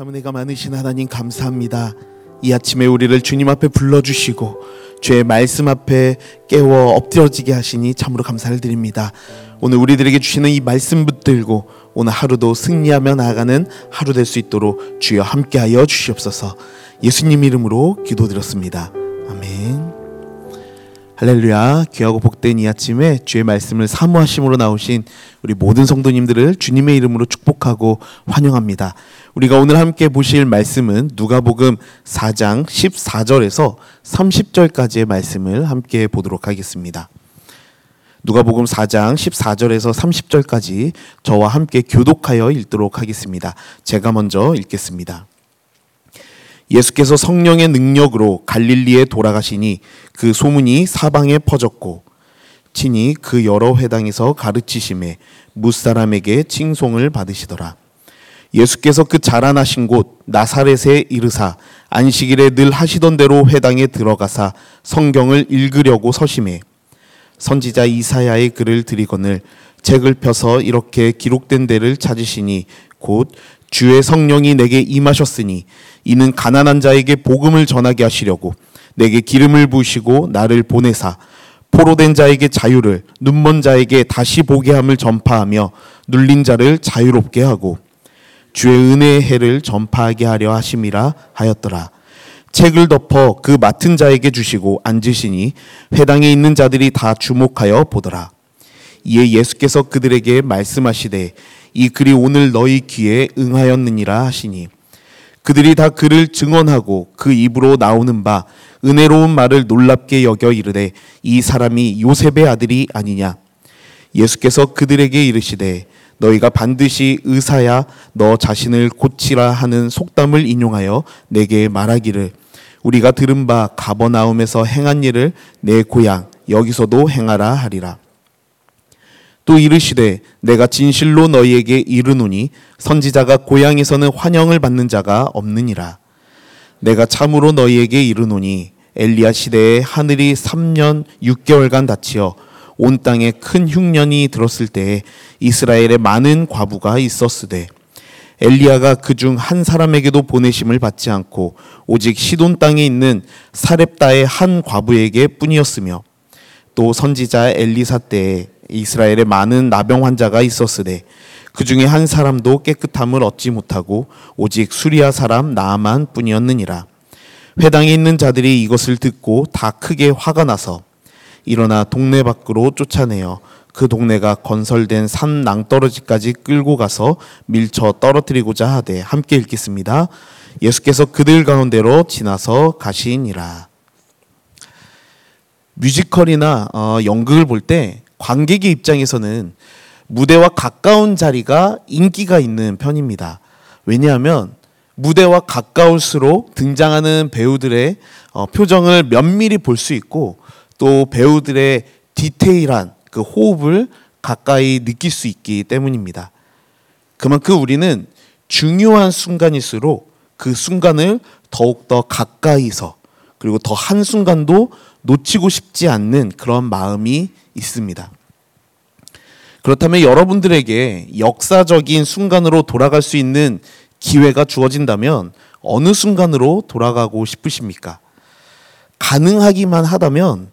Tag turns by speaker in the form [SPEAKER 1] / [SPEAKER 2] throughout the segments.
[SPEAKER 1] 참 은혜가 많으신 하나님 감사합니다. 이 아침에 우리를 주님 앞에 불러주시고 주의 말씀 앞에 깨워 엎드려지게 하시니 참으로 감사를 드립니다. 오늘 우리들에게 주시는 이 말씀 붙들고 오늘 하루도 승리하며 나아가는 하루 될 수 있도록 주여 함께하여 주시옵소서. 예수님 이름으로 기도드렸습니다. 할렐루야. 귀하고 복된 이 아침에 주의 말씀을 사모하심으로 나오신 우리 모든 성도님들을 주님의 이름으로 축복하고 환영합니다. 우리가 오늘 함께 보실 말씀은 누가복음 4장 14절에서 30절까지의 말씀을 함께 보도록 하겠습니다. 누가복음 4장 14절에서 30절까지 저와 함께 교독하여 읽도록 하겠습니다. 제가 먼저 읽겠습니다. 예수께서 성령의 능력으로 갈릴리에 돌아가시니 그 소문이 사방에 퍼졌고 친히 그 여러 회당에서 가르치심에 무사람에게 칭송을 받으시더라. 예수께서 그 자라나신 곳 나사렛에 이르사 안식일에 늘 하시던 대로 회당에 들어가사 성경을 읽으려고 서심해 선지자 이사야의 글을 들이거늘 책을 펴서 이렇게 기록된 데를 찾으시니 곧 주의 성령이 내게 임하셨으니 이는 가난한 자에게 복음을 전하게 하시려고 내게 기름을 부으시고 나를 보내사 포로된 자에게 자유를 눈먼 자에게 다시 보게 함을 전파하며 눌린 자를 자유롭게 하고 주의 은혜의 해를 전파하게 하려 하심이라 하였더라. 책을 덮어 그 맡은 자에게 주시고 앉으시니 회당에 있는 자들이 다 주목하여 보더라. 이에 예수께서 그들에게 말씀하시되 이 글이 오늘 너희 귀에 응하였느니라 하시니. 그들이 다 그를 증언하고 그 입으로 나오는 바 은혜로운 말을 놀랍게 여겨 이르되 이 사람이 요셉의 아들이 아니냐. 예수께서 그들에게 이르시되 너희가 반드시 의사야 너 자신을 고치라 하는 속담을 인용하여 내게 말하기를. 우리가 들은 바 가버나움에서 행한 일을 내 고향 여기서도 행하라 하리라 또 이르시되 내가 진실로 너희에게 이르노니 선지자가 고향에서는 환영을 받는 자가 없느니라. 내가 참으로 너희에게 이르노니 엘리야 시대에 하늘이 3년 6개월간 닫히어 온 땅에 큰 흉년이 들었을 때에 이스라엘에 많은 과부가 있었으되 엘리야가 그 중 한 사람에게도 보내심을 받지 않고 오직 시돈 땅에 있는 사렙다의 한 과부에게 뿐이었으며 또 선지자 엘리사 때에 이스라엘에 많은 나병 환자가 있었으되 그 중에 한 사람도 깨끗함을 얻지 못하고 오직 수리아 사람 나아만 뿐이었느니라. 회당에 있는 자들이 이것을 듣고 다 크게 화가 나서 일어나 동네 밖으로 쫓아내어 그 동네가 건설된 산 낭떠러지까지 끌고 가서 밀쳐 떨어뜨리고자 하되 함께 읽겠습니다. 예수께서 그들 가운데로 지나서 가시니라. 뮤지컬이나 어, 연극을 볼 때 관객의 입장에서는 무대와 가까운 자리가 인기가 있는 편입니다. 왜냐하면 무대와 가까울수록 등장하는 배우들의 어, 표정을 면밀히 볼 수 있고 또 배우들의 디테일한 그 호흡을 가까이 느낄 수 있기 때문입니다. 그만큼 우리는 중요한 순간일수록 그 순간을 더욱더 가까이서 그리고 더 한순간도 놓치고 싶지 않는 그런 마음이 있습니다. 그렇다면 여러분들에게 역사적인 순간으로 돌아갈 수 있는 기회가 주어진다면 어느 순간으로 돌아가고 싶으십니까? 가능하기만 하다면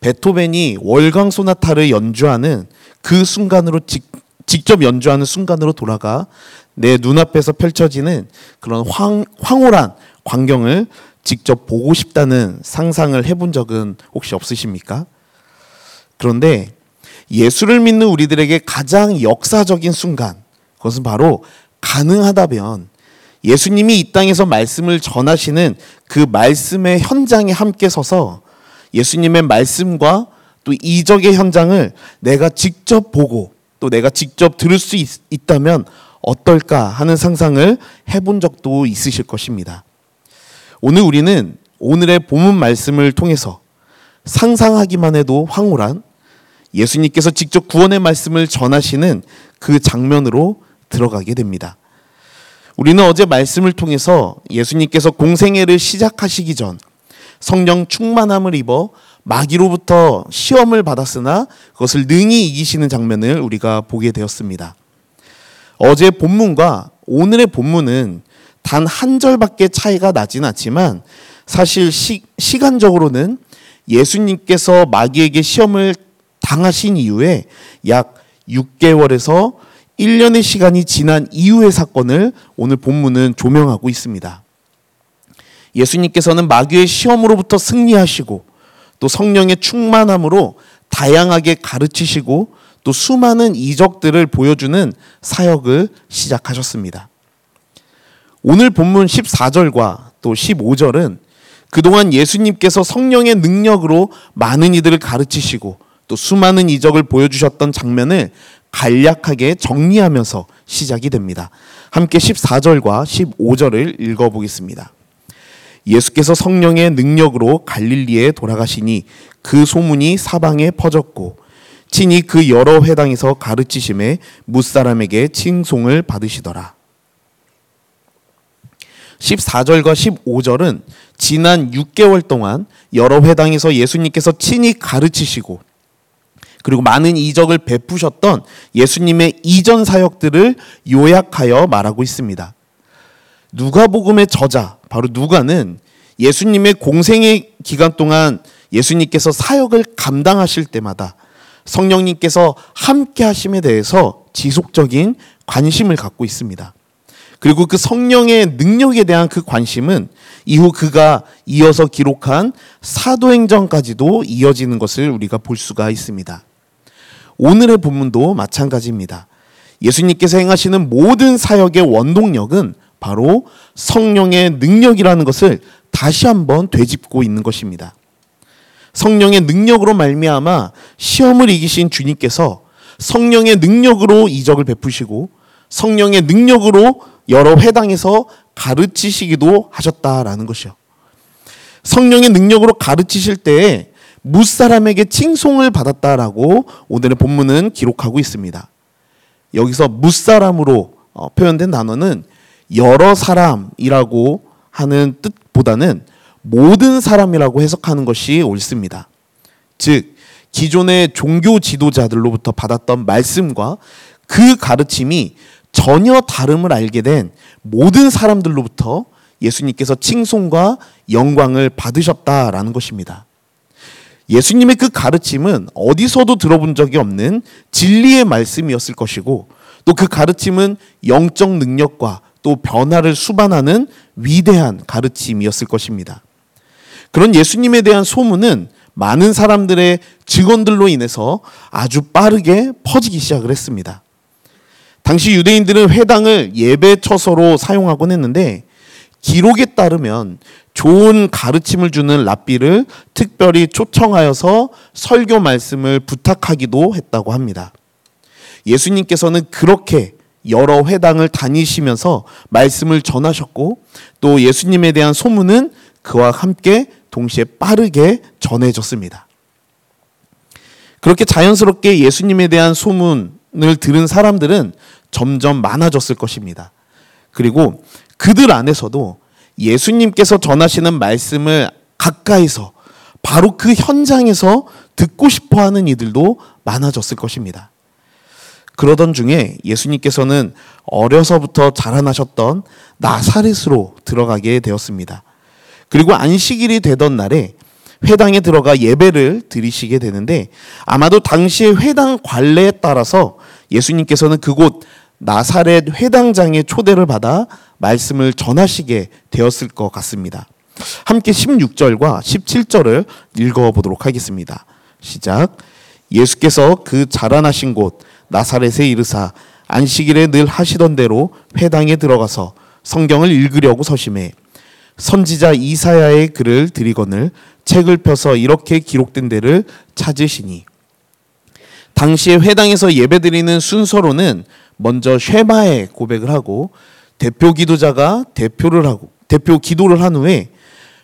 [SPEAKER 1] 베토벤이 월광 소나타를 연주하는 그 순간으로 직, 직접 연주하는 순간으로 돌아가 내 눈앞에서 펼쳐지는 그런 황, 황홀한 광경을 직접 보고 싶다는 상상을 해본 적은 혹시 없으십니까? 그런데 예수를 믿는 우리들에게 가장 역사적인 순간, 그것은 바로 가능하다면 예수님이 이 땅에서 말씀을 전하시는 그 말씀의 현장에 함께 서서 예수님의 말씀과 또 이적의 현장을 내가 직접 보고 또 내가 직접 들을 수 있, 있다면 어떨까 하는 상상을 해본 적도 있으실 것입니다. 오늘 우리는 오늘의 본문 말씀을 통해서 상상하기만 해도 황홀한 예수님께서 직접 구원의 말씀을 전하시는 그 장면으로 들어가게 됩니다. 우리는 어제 말씀을 통해서 예수님께서 공생애를 시작하시기 전 성령 충만함을 입어 마귀로부터 시험을 받았으나 그것을 능히 이기시는 장면을 우리가 보게 되었습니다. 어제 본문과 오늘의 본문은 단 한 절밖에 차이가 나진 않지만 사실 시, 시간적으로는 예수님께서 마귀에게 시험을 당하신 이후에 약 6개월에서 1년의 시간이 지난 이후의 사건을 오늘 본문은 조명하고 있습니다. 예수님께서는 마귀의 시험으로부터 승리하시고 또 성령의 충만함으로 다양하게 가르치시고 또 수많은 이적들을 보여주는 사역을 시작하셨습니다. 오늘 본문 14절과 또 15절은 그동안 예수님께서 성령의 능력으로 많은 이들을 가르치시고 또 수많은 이적을 보여주셨던 장면을 간략하게 정리하면서 시작이 됩니다. 함께 14절과 15절을 읽어보겠습니다. 예수께서 성령의 능력으로 갈릴리에 돌아가시니 그 소문이 사방에 퍼졌고 친히 그 여러 회당에서 가르치심에 무사람에게 칭송을 받으시더라. 14절과 15절은 지난 6개월 동안 여러 회당에서 예수님께서 친히 가르치시고 그리고 많은 이적을 베푸셨던 예수님의 이전 사역들을 요약하여 말하고 있습니다. 누가복음의 저자 바로 누가는 예수님의 공생의 기간 동안 예수님께서 사역을 감당하실 때마다 성령님께서 함께 하심에 대해서 지속적인 관심을 갖고 있습니다. 그리고 그 성령의 능력에 대한 그 관심은 이후 그가 이어서 기록한 사도행전까지도 이어지는 것을 우리가 볼 수가 있습니다. 오늘의 본문도 마찬가지입니다. 예수님께서 행하시는 모든 사역의 원동력은 바로 성령의 능력이라는 것을 다시 한번 되짚고 있는 것입니다. 성령의 능력으로 말미암아 시험을 이기신 주님께서 성령의 능력으로 이적을 베푸시고 성령의 능력으로 여러 회당에서 가르치시기도 하셨다라는 것이요. 성령의 능력으로 가르치실 때에 무사람에게 칭송을 받았다라고 오늘의 본문은 기록하고 있습니다. 여기서 무사람으로 어, 표현된 단어는 여러 사람이라고 하는 뜻보다는 모든 사람이라고 해석하는 것이 옳습니다. 즉, 기존의 종교 지도자들로부터 받았던 말씀과 그 가르침이 전혀 다름을 알게 된 모든 사람들로부터 예수님께서 칭송과 영광을 받으셨다라는 것입니다. 예수님의 그 가르침은 어디서도 들어본 적이 없는 진리의 말씀이었을 것이고 또 그 가르침은 영적 능력과 또 변화를 수반하는 위대한 가르침이었을 것입니다. 그런 예수님에 대한 소문은 많은 사람들의 직원들로 인해서 아주 빠르게 퍼지기 시작을 했습니다. 당시 유대인들은 회당을 예배 처소로 사용하곤 했는데 기록에 따르면 좋은 가르침을 주는 랍비를 특별히 초청하여서 설교 말씀을 부탁하기도 했다고 합니다. 예수님께서는 그렇게 여러 회당을 다니시면서 말씀을 전하셨고 또 예수님에 대한 소문은 그와 함께 동시에 빠르게 전해졌습니다. 그렇게 자연스럽게 예수님에 대한 소문을 들은 사람들은 점점 많아졌을 것입니다. 그리고 그들 안에서도 예수님께서 전하시는 말씀을 가까이서 바로 그 현장에서 듣고 싶어 하는 이들도 많아졌을 것입니다. 그러던 중에 예수님께서는 어려서부터 자라나셨던 나사렛으로 들어가게 되었습니다. 그리고 안식일이 되던 날에 회당에 들어가 예배를 드리시게 되는데 아마도 당시의 회당 관례에 따라서 예수님께서는 그곳 나사렛 회당장의 초대를 받아 말씀을 전하시게 되었을 것 같습니다. 함께 16절과 17절을 읽어 보도록 하겠습니다. 시작. 예수께서 그 자라나신 곳 나사렛에 이르사 안식일에 늘 하시던 대로 회당에 들어가서 성경을 읽으려고 서심해 선지자 이사야의 글을 드리거늘 책을 펴서 이렇게 기록된 데를 찾으시니 당시에 회당에서 예배드리는 순서로는 먼저 쉐마의 고백을 하고 대표 기도자가 대표를 하고 대표 기도를 한 후에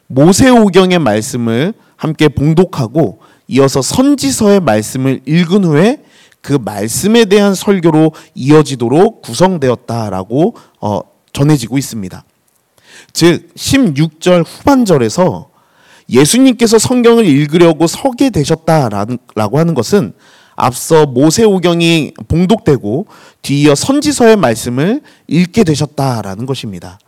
[SPEAKER 1] 모세오경의 말씀을 함께 봉독하고 이어서 선지서의 말씀을 읽은 후에 그 말씀에 대한 설교로 이어지도록 구성되었다라고 어, 전해지고 있습니다. 즉 16절 후반절에서 예수님께서 성경을 읽으려고 서게 되셨다라고 하는 것은 앞서 모세오경이 봉독되고 뒤이어 선지서의 말씀을 읽게 되셨다라는 것입니다.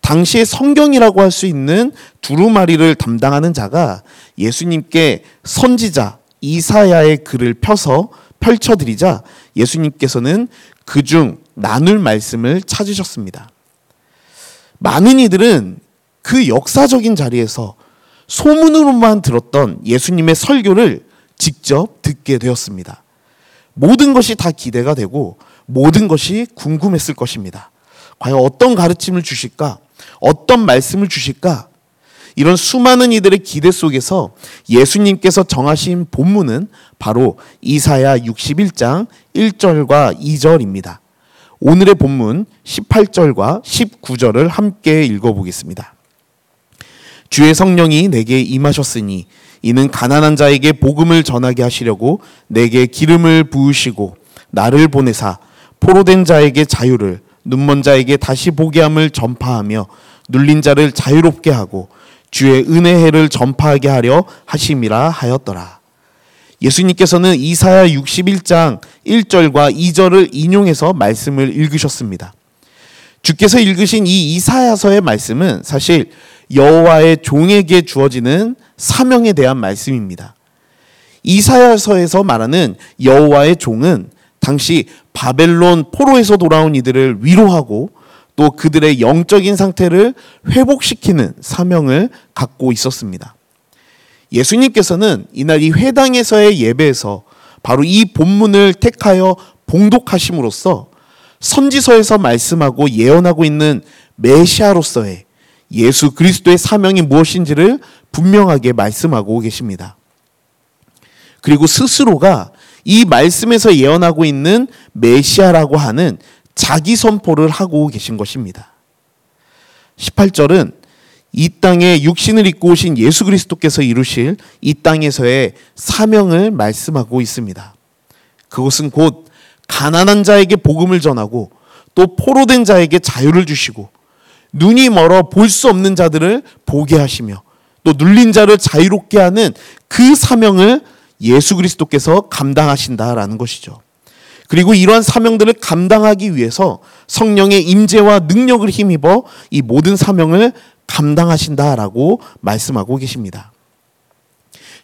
[SPEAKER 1] 당시의 성경이라고 할 수 있는 두루마리를 담당하는 자가 예수님께 선지자 이사야의 글을 펴서 펼쳐드리자 예수님께서는 그중 나눌 말씀을 찾으셨습니다. 많은 이들은 그 역사적인 자리에서 소문으로만 들었던 예수님의 설교를 직접 듣게 되었습니다. 모든 것이 다 기대가 되고 모든 것이 궁금했을 것입니다. 과연 어떤 가르침을 주실까? 어떤 말씀을 주실까? 이런 수많은 이들의 기대 속에서 예수님께서 정하신 본문은 바로 이사야 61장 1절과 2절입니다. 오늘의 본문 18절과 19절을 함께 읽어보겠습니다. 주의 성령이 내게 임하셨으니 이는 가난한 자에게 복음을 전하게 하시려고 내게 기름을 부으시고 나를 보내사 포로된 자에게 자유를 눈먼 자에게 다시 보게 함을 전파하며 눌린 자를 자유롭게 하고 주의 은혜해를 전파하게 하려 하심이라 하였더라. 예수님께서는 이사야 61장 1절과 2절을 인용해서 말씀을 읽으셨습니다. 주께서 읽으신 이 이사야서의 말씀은 사실 여호와의 종에게 주어지는 사명에 대한 말씀입니다. 이사야서에서 말하는 여호와의 종은 당시 바벨론 포로에서 돌아온 이들을 위로하고 또 그들의 영적인 상태를 회복시키는 사명을 갖고 있었습니다. 예수님께서는 이날 이 회당에서의 예배에서 바로 이 본문을 택하여 봉독하심으로써 선지서에서 말씀하고 예언하고 있는 메시아로서의 예수 그리스도의 사명이 무엇인지를 분명하게 말씀하고 계십니다. 그리고 스스로가 이 말씀에서 예언하고 있는 메시아라고 하는 자기 선포를 하고 계신 것입니다. 18절은 이 땅에 육신을 입고 오신 예수 그리스도께서 이루실 이 땅에서의 사명을 말씀하고 있습니다. 그것은 곧 가난한 자에게 복음을 전하고 또 포로된 자에게 자유를 주시고 눈이 멀어 볼 수 없는 자들을 보게 하시며 또 눌린 자를 자유롭게 하는 그 사명을 예수 그리스도께서 감당하신다라는 것이죠. 그리고 이러한 사명들을 감당하기 위해서 성령의 임재와 능력을 힘입어 이 모든 사명을 감당하신다라고 말씀하고 계십니다.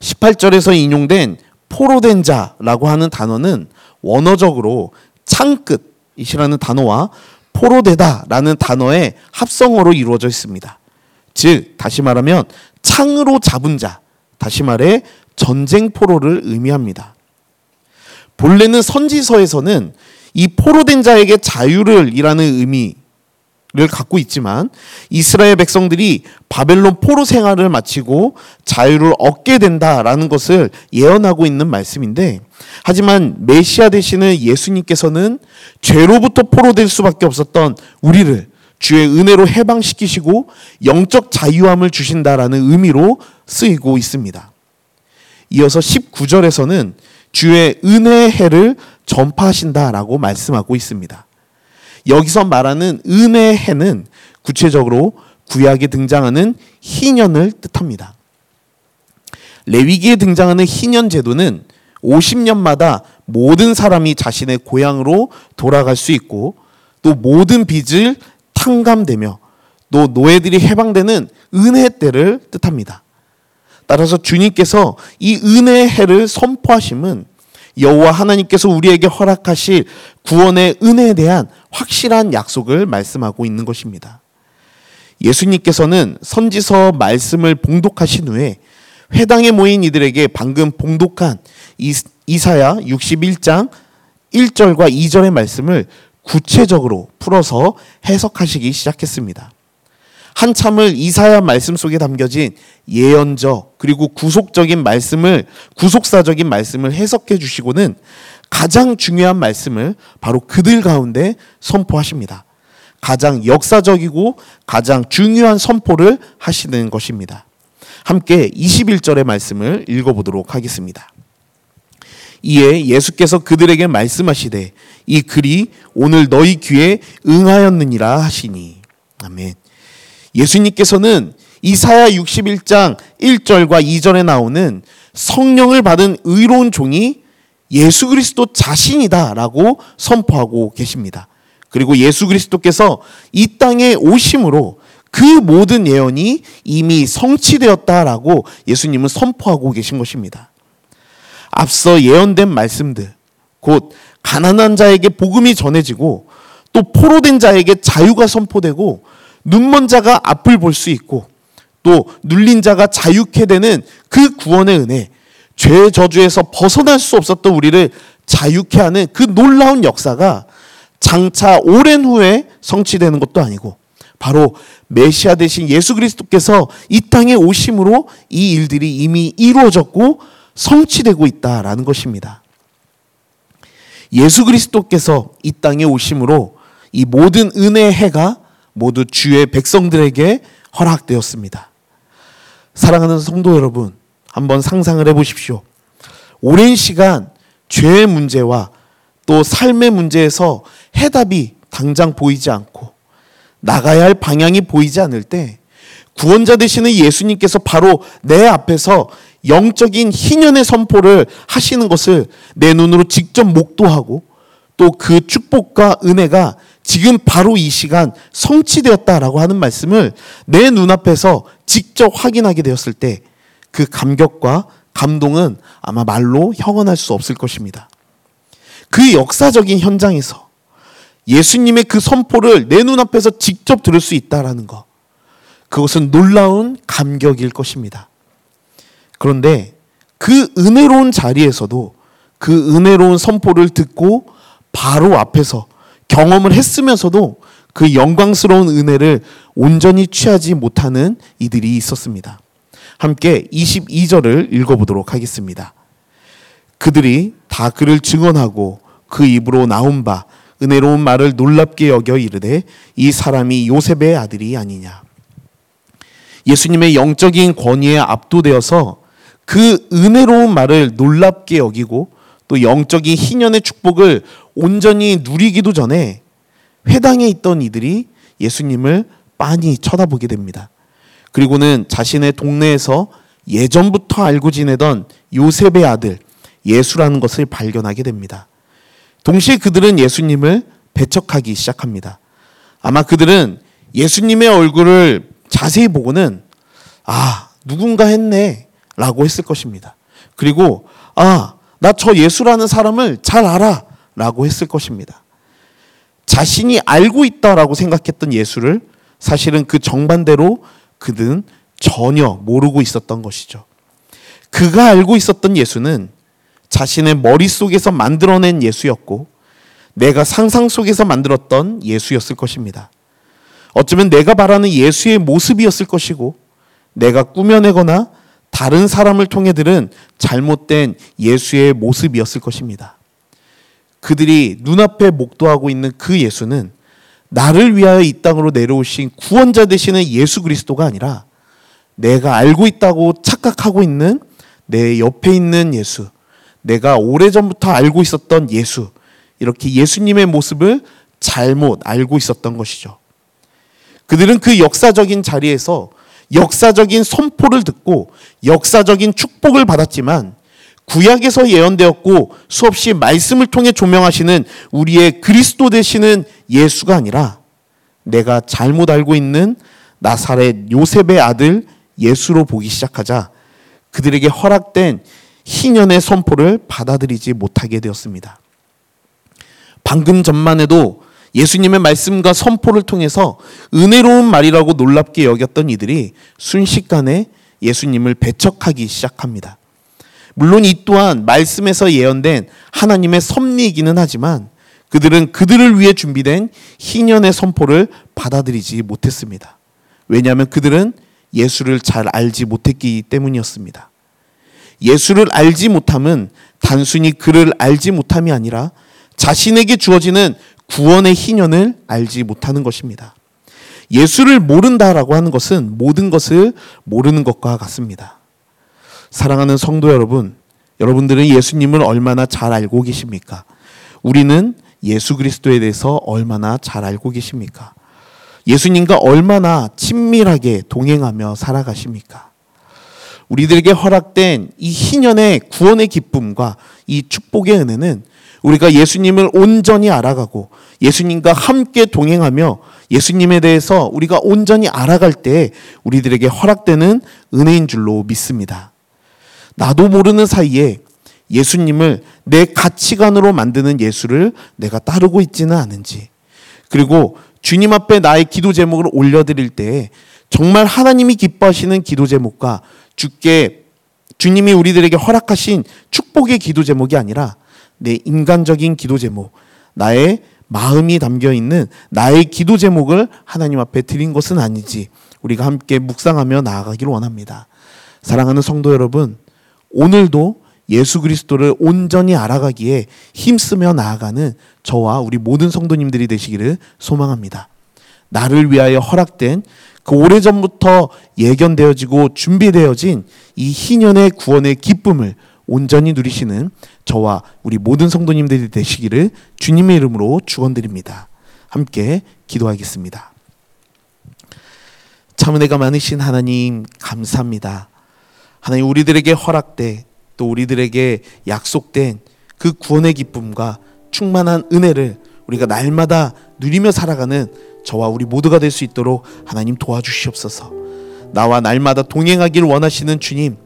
[SPEAKER 1] 18절에서 인용된 포로된 자라고 하는 단어는 원어적으로 창끝이라는 단어와 포로되다라는 단어의 합성어로 이루어져 있습니다. 즉 다시 말하면 창으로 잡은 자, 다시 말해 전쟁 포로를 의미합니다. 본래는 선지서에서는 이 포로된 자에게 자유를 이라는 의미를 갖고 있지만 이스라엘 백성들이 바벨론 포로 생활을 마치고 자유를 얻게 된다라는 것을 예언하고 있는 말씀인데 하지만 메시아 되시는 예수님께서는 죄로부터 포로될 수밖에 없었던 우리를 주의 은혜로 해방시키시고 영적 자유함을 주신다라는 의미로 쓰이고 있습니다. 이어서 19절에서는 주의 은혜의 해를 전파하신다라고 말씀하고 있습니다. 여기서 말하는 은혜의 해는 구체적으로 구약에 등장하는 희년을 뜻합니다. 레위기에 등장하는 희년 제도는 50년마다 모든 사람이 자신의 고향으로 돌아갈 수 있고 또 모든 빚을 탕감되며 또 노예들이 해방되는 은혜 때를 뜻합니다. 따라서 주님께서 이 은혜의 해를 선포하심은 여호와 하나님께서 우리에게 허락하실 구원의 은혜에 대한 확실한 약속을 말씀하고 있는 것입니다. 예수님께서는 선지서 말씀을 봉독하신 후에 회당에 모인 이들에게 방금 봉독한 이사야 61장 1절과 2절의 말씀을 구체적으로 풀어서 해석하시기 시작했습니다. 한참을 이사야 말씀 속에 담겨진 예언적 그리고 구속적인 말씀을 구속사적인 말씀을 해석해 주시고는 가장 중요한 말씀을 바로 그들 가운데 선포하십니다. 가장 역사적이고 가장 중요한 선포를 하시는 것입니다. 함께 21절의 말씀을 읽어보도록 하겠습니다. 이에 예수께서 그들에게 말씀하시되 이 글이 오늘 너희 귀에 응하였느니라 하시니 아멘. 예수님께서는 이사야 61장 1절과 2절에 나오는 성령을 받은 의로운 종이 예수 그리스도 자신이다라고 선포하고 계십니다. 그리고 예수 그리스도께서 이 땅에 오심으로 그 모든 예언이 이미 성취되었다라고 예수님은 선포하고 계신 것입니다. 앞서 예언된 말씀들, 곧 가난한 자에게 복음이 전해지고 또 포로된 자에게 자유가 선포되고 눈먼 자가 앞을 볼 수 있고 또 눌린 자가 자유케 되는 그 구원의 은혜, 죄의 저주에서 벗어날 수 없었던 우리를 자유케 하는 그 놀라운 역사가 장차 오랜 후에 성취되는 것도 아니고 바로 메시아 대신 예수 그리스도께서 이 땅에 오심으로 이 일들이 이미 이루어졌고 성취되고 있다라는 것입니다. 예수 그리스도께서 이 땅에 오심으로 이 모든 은혜의 해가 모두 주의 백성들에게 허락되었습니다. 사랑하는 성도 여러분, 한번 상상을 해 보십시오. 오랜 시간 죄의 문제와 또 삶의 문제에서 해답이 당장 보이지 않고 나가야 할 방향이 보이지 않을 때 구원자 되시는 예수님께서 바로 내 앞에서 영적인 희년의 선포를 하시는 것을 내 눈으로 직접 목도하고 또 그 축복과 은혜가 지금 바로 이 시간 성취되었다라고 하는 말씀을 내 눈앞에서 직접 확인하게 되었을 때 그 감격과 감동은 아마 말로 형언할 수 없을 것입니다. 그 역사적인 현장에서 예수님의 그 선포를 내 눈앞에서 직접 들을 수 있다라는 것. 그것은 놀라운 감격일 것입니다. 그런데 그 은혜로운 자리에서도 그 은혜로운 선포를 듣고 바로 앞에서 경험을 했으면서도 그 영광스러운 은혜를 온전히 취하지 못하는 이들이 있었습니다. 함께 22절을 읽어보도록 하겠습니다. 그들이 다 그를 증언하고 그 입으로 나온 바 은혜로운 말을 놀랍게 여겨 이르되 이 사람이 요셉의 아들이 아니냐. 예수님의 영적인 권위에 압도되어서 그 은혜로운 말을 놀랍게 여기고 또 영적인 희년의 축복을 온전히 누리기도 전에 회당에 있던 이들이 예수님을 빤히 쳐다보게 됩니다. 그리고는 자신의 동네에서 예전부터 알고 지내던 요셉의 아들 예수라는 것을 발견하게 됩니다. 동시에 그들은 예수님을 배척하기 시작합니다. 아마 그들은 예수님의 얼굴을 자세히 보고는 아, 누군가 했네 라고 했을 것입니다. 그리고 아, 나 저 예수라는 사람을 잘 알아 라고 했을 것입니다. 자신이 알고 있다라고 생각했던 예수를 사실은 그 정반대로 그들은 전혀 모르고 있었던 것이죠. 그가 알고 있었던 예수는 자신의 머릿속에서 만들어낸 예수였고 내가 상상 속에서 만들었던 예수였을 것입니다. 어쩌면 내가 바라는 예수의 모습이었을 것이고 내가 꾸며내거나 다른 사람을 통해 들은 잘못된 예수의 모습이었을 것입니다. 그들이 눈앞에 목도하고 있는 그 예수는 나를 위하여 이 땅으로 내려오신 구원자 되시는 예수 그리스도가 아니라 내가 알고 있다고 착각하고 있는 내 옆에 있는 예수, 내가 오래전부터 알고 있었던 예수, 이렇게 예수님의 모습을 잘못 알고 있었던 것이죠. 그들은 그 역사적인 자리에서 역사적인 선포를 듣고 역사적인 축복을 받았지만 구약에서 예언되었고 수없이 말씀을 통해 조명하시는 우리의 그리스도 되시는 예수가 아니라 내가 잘못 알고 있는 나사렛 요셉의 아들 예수로 보기 시작하자 그들에게 허락된 희년의 선포를 받아들이지 못하게 되었습니다. 방금 전만 해도 예수님의 말씀과 선포를 통해서 은혜로운 말이라고 놀랍게 여겼던 이들이 순식간에 예수님을 배척하기 시작합니다. 물론 이 또한 말씀에서 예언된 하나님의 섭리이기는 하지만 그들은 그들을 위해 준비된 희년의 선포를 받아들이지 못했습니다. 왜냐하면 그들은 예수를 잘 알지 못했기 때문이었습니다. 예수를 알지 못함은 단순히 그를 알지 못함이 아니라 자신에게 주어지는 구원의 희년을 알지 못하는 것입니다. 예수를 모른다라고 하는 것은 모든 것을 모르는 것과 같습니다. 사랑하는 성도 여러분, 여러분들은 예수님을 얼마나 잘 알고 계십니까? 우리는 예수 그리스도에 대해서 얼마나 잘 알고 계십니까? 예수님과 얼마나 친밀하게 동행하며 살아가십니까? 우리들에게 허락된 이 희년의 구원의 기쁨과 이 축복의 은혜는 우리가 예수님을 온전히 알아가고 예수님과 함께 동행하며 예수님에 대해서 우리가 온전히 알아갈 때 우리들에게 허락되는 은혜인 줄로 믿습니다. 나도 모르는 사이에 예수님을 내 가치관으로 만드는 예수를 내가 따르고 있지는 않은지 그리고 주님 앞에 나의 기도 제목을 올려드릴 때 정말 하나님이 기뻐하시는 기도 제목과 주께 주님이 우리들에게 허락하신 축복의 기도 제목이 아니라 내 인간적인 기도 제목, 나의 마음이 담겨 있는 나의 기도 제목을 하나님 앞에 드린 것은 아니지. 우리가 함께 묵상하며 나아가기를 원합니다. 사랑하는 성도 여러분, 오늘도 예수 그리스도를 온전히 알아가기에 힘쓰며 나아가는 저와 우리 모든 성도님들이 되시기를 소망합니다. 나를 위하여 허락된 그 오래전부터 예견되어지고 준비되어진 이 희년의 구원의 기쁨을 온전히 누리시는 저와 우리 모든 성도님들이 되시기를 주님의 이름으로 축원드립니다. 함께 기도하겠습니다. 참 은혜가 많으신 하나님 감사합니다. 하나님 우리들에게 허락돼 또 우리들에게 약속된 그 구원의 기쁨과 충만한 은혜를 우리가 날마다 누리며 살아가는 저와 우리 모두가 될 수 있도록 하나님 도와주시옵소서. 나와 날마다 동행하기를 원하시는 주님,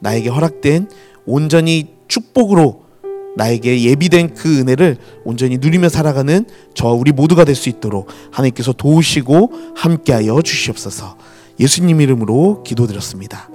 [SPEAKER 1] 나에게 허락된 온전히 축복으로 나에게 예비된 그 은혜를 온전히 누리며 살아가는 저와 우리 모두가 될 수 있도록 하나님께서 도우시고 함께하여 주시옵소서. 예수님 이름으로 기도드렸습니다.